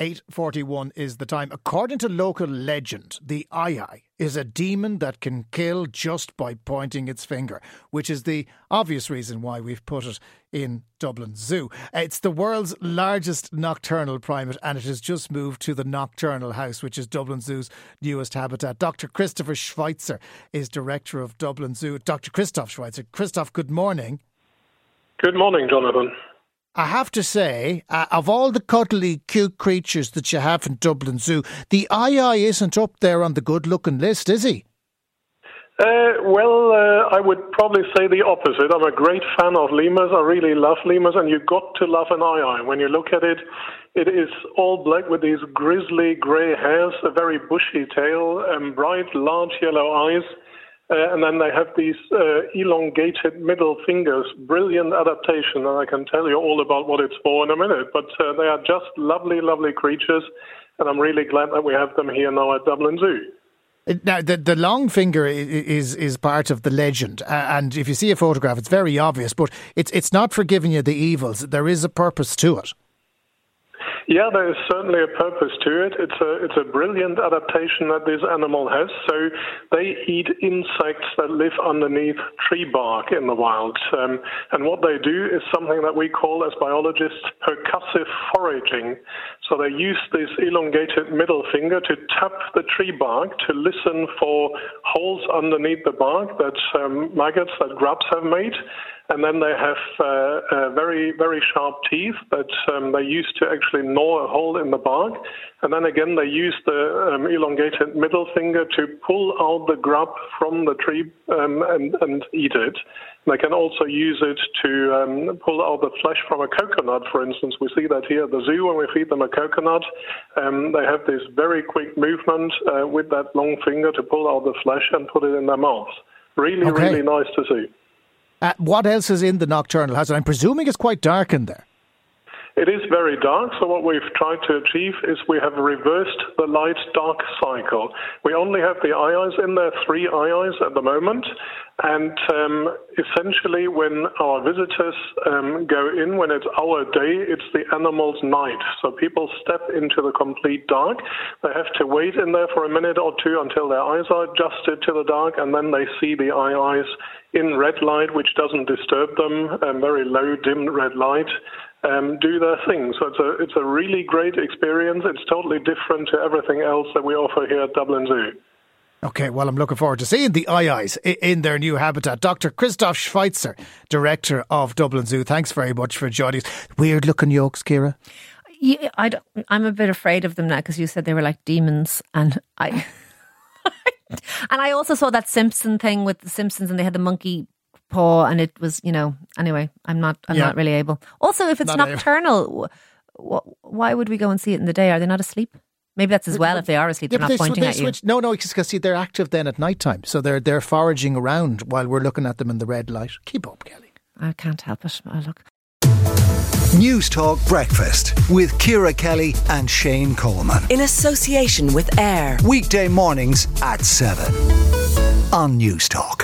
8.41 is the time. According to local legend, the Aye is a demon that can kill just by pointing its finger, which is the obvious reason why we've put it in Dublin Zoo. It's the world's largest nocturnal primate and it has just moved to the Nocturnal House, which is Dublin Zoo's newest habitat. Dr. Christopher Schwitzer is director of Dublin Zoo. Dr. Christoph Schwitzer. Christoph, good morning. Good morning, Jonathan. I have to say, uh, of all the cuddly, cute creatures that you have in Dublin Zoo, the Aye isn't up there on the good looking list, is he? Uh, well, uh, I would probably say the opposite. I'm a great fan of lemurs. I really love lemurs, and you've got to love an Aye. When you look at it, it is all black with these grisly grey hairs, a very bushy tail, and bright, large yellow eyes. Uh, and then they have these uh, elongated middle fingers. Brilliant adaptation, and I can tell you all about what it's for in a minute. But uh, they are just lovely, lovely creatures, and I'm really glad that we have them here now at Dublin Zoo. Uh, now, the, the long finger is is part of the legend, and if you see a photograph, it's very obvious. But it's it's not for giving you the evils. There is a purpose to it. Yeah, there is certainly a purpose to it. It's a it's a brilliant adaptation that this animal has. So they eat insects that live underneath tree bark in the wild, um, and what they do is something that we call, as biologists, percussive foraging. So they use this elongated middle finger to tap the tree bark to listen for holes underneath the bark that um, maggots, that grubs have made and then they have uh, uh, very, very sharp teeth that um, they use to actually gnaw a hole in the bark. And then again, they use the um, elongated middle finger to pull out the grub from the tree um, and, and, eat it. They can also use it to um, pull out the flesh from a coconut, for instance. We see that here at the zoo when we feed them a coconut. Um, they have this very quick movement uh, with that long finger to pull out the flesh and put it in their mouth. Really, okay. really nice to see. Uh, what else is in the nocturnal? And I'm presuming it's quite dark in there. It is very dark, so what we've tried to achieve is we have reversed the light dark cycle. We only have the eyes in there, three eyes at the moment, and um, essentially when our visitors um, go in, when it's our day, it's the animal's night. So people step into the complete dark. They have to wait in there for a minute or two until their eyes are adjusted to the dark, and then they see the aye-ayes in red light, which doesn't disturb them, um, very low, dim red light, um, do their thing. So it's a it's a really great experience. It's totally different to everything else that we offer here at Dublin Zoo. Okay, well, I'm looking forward to seeing the eyes in their new habitat. Dr. Christoph Schwitzer, Director of Dublin Zoo, thanks very much for joining us. Weird looking yolks, Ciara. Yeah, I am a bit afraid of them now because you said they were like demons, and I. and I also saw that Simpson thing with the Simpsons, and they had the monkey paw, and it was, you know. Anyway, I'm not, I'm yeah. not really able. Also, if it's not nocturnal, why would we go and see it in the day? Are they not asleep? Maybe that's as well. If they are asleep, yeah, they're not they pointing at switch, you. No, no, because see, they're active then at night time, so they're they're foraging around while we're looking at them in the red light. Keep up, Kelly. I can't help it. Oh, look. Newstalk Breakfast with Ciara Kelly and Shane Coleman. In association with AIR. Weekday mornings at 7 on Newstalk.